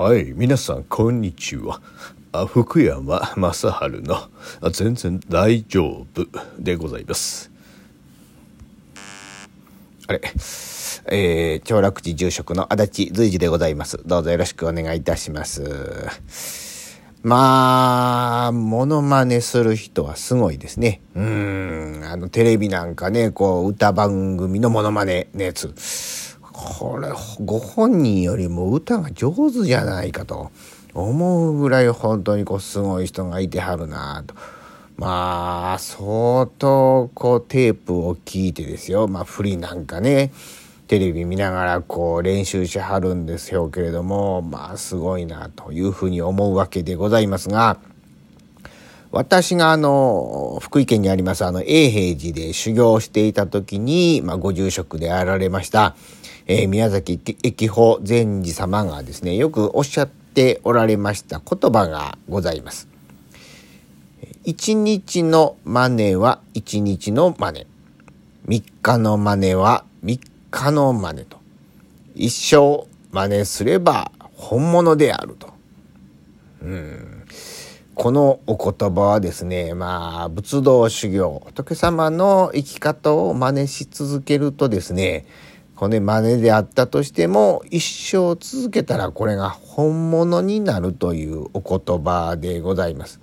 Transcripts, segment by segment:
はい、皆さん、こんにちは。あ福山雅治のあ全然大丈夫でございます。あれ、えー、長楽寺住職の足立随時でございます。どうぞよろしくお願いいたします。まあ、モノマネする人はすごいですね。うん、あの、テレビなんかね、こう、歌番組のモノマネのやつ。これ、ご本人よりも歌が上手じゃないかと思うぐらい本当にこう、すごい人がいてはるなと。まあ、相当こうテープを聞いてですよ。まあ、振りなんかね、テレビ見ながらこう練習しはるんですよけれども、まあ、すごいなというふうに思うわけでございますが、私があの、福井県にありますあの、永平寺で修行していた時に、まあ、ご住職であられました、えー宮崎駅保禅師様がですね、よくおっしゃっておられました言葉がございます。一日のマネは一日のマネ。三日のマネは三日のマネと。一生真似すれば本物であると。うん。このお言葉はですね、まあ、仏道修行、仏様の生き方を真似し続けるとですね、この真似であったとしても、一生続けたらこれが本物になるというお言葉でございます。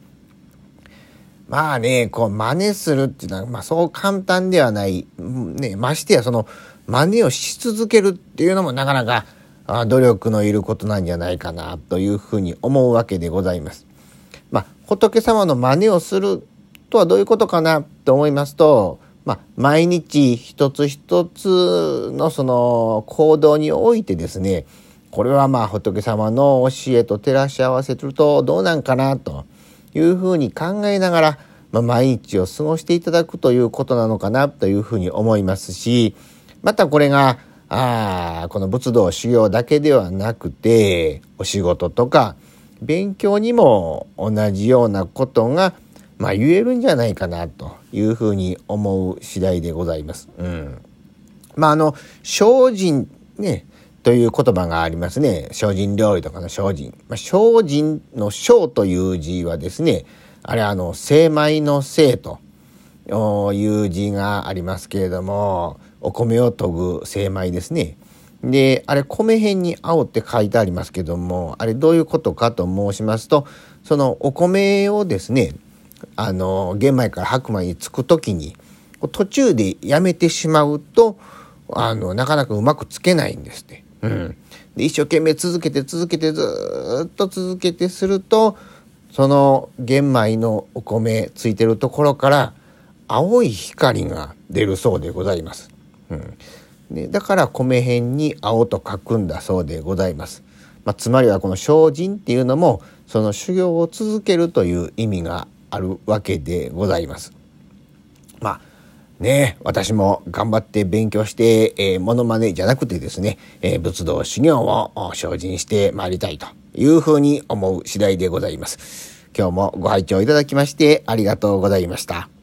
まあね、こう真似するっていうのは、まあそう簡単ではない。ね、ましてやその真似をし続けるっていうのもなかなかあ努力のいることなんじゃないかなというふうに思うわけでございます。まあ仏様の真似をするとはどういうことかなと思いますと、まあ毎日一つ一つのその行動においてですね、これはまあ仏様の教えと照らし合わせるとどうなんかなと。いうふうに考えながら、まあ、毎日を過ごしていただくということなのかなというふうに思いますしまたこれがあこの仏道修行だけではなくてお仕事とか勉強にも同じようなことが、まあ、言えるんじゃないかなというふうに思う次第でございます。うん、まああの精進ねという言葉がありますね。精進料理とかの精進。まあ、精進の精という字はですね、あれあの、精米の精という字がありますけれども、お米を研ぐ精米ですね。で、あれ米辺に青って書いてありますけども、あれどういうことかと申しますと、そのお米をですね、あの、玄米から白米につくときに、途中でやめてしまうと、あの、なかなかうまくつけないんですって。うん、で一生懸命続けて続けてずっと続けてするとその玄米のお米ついてるところから青い光が出るそうでございます。うん、でだから米辺に青と書くんだそうでございます。まあ、つまりはこの精進っていうのもその修行を続けるという意味があるわけでございます。まあね私も頑張って勉強して、えー、モノマネじゃなくてですね、えー、仏道修行を精進してまいりたいというふうに思う次第でございます。今日もご拝聴いただきましてありがとうございました。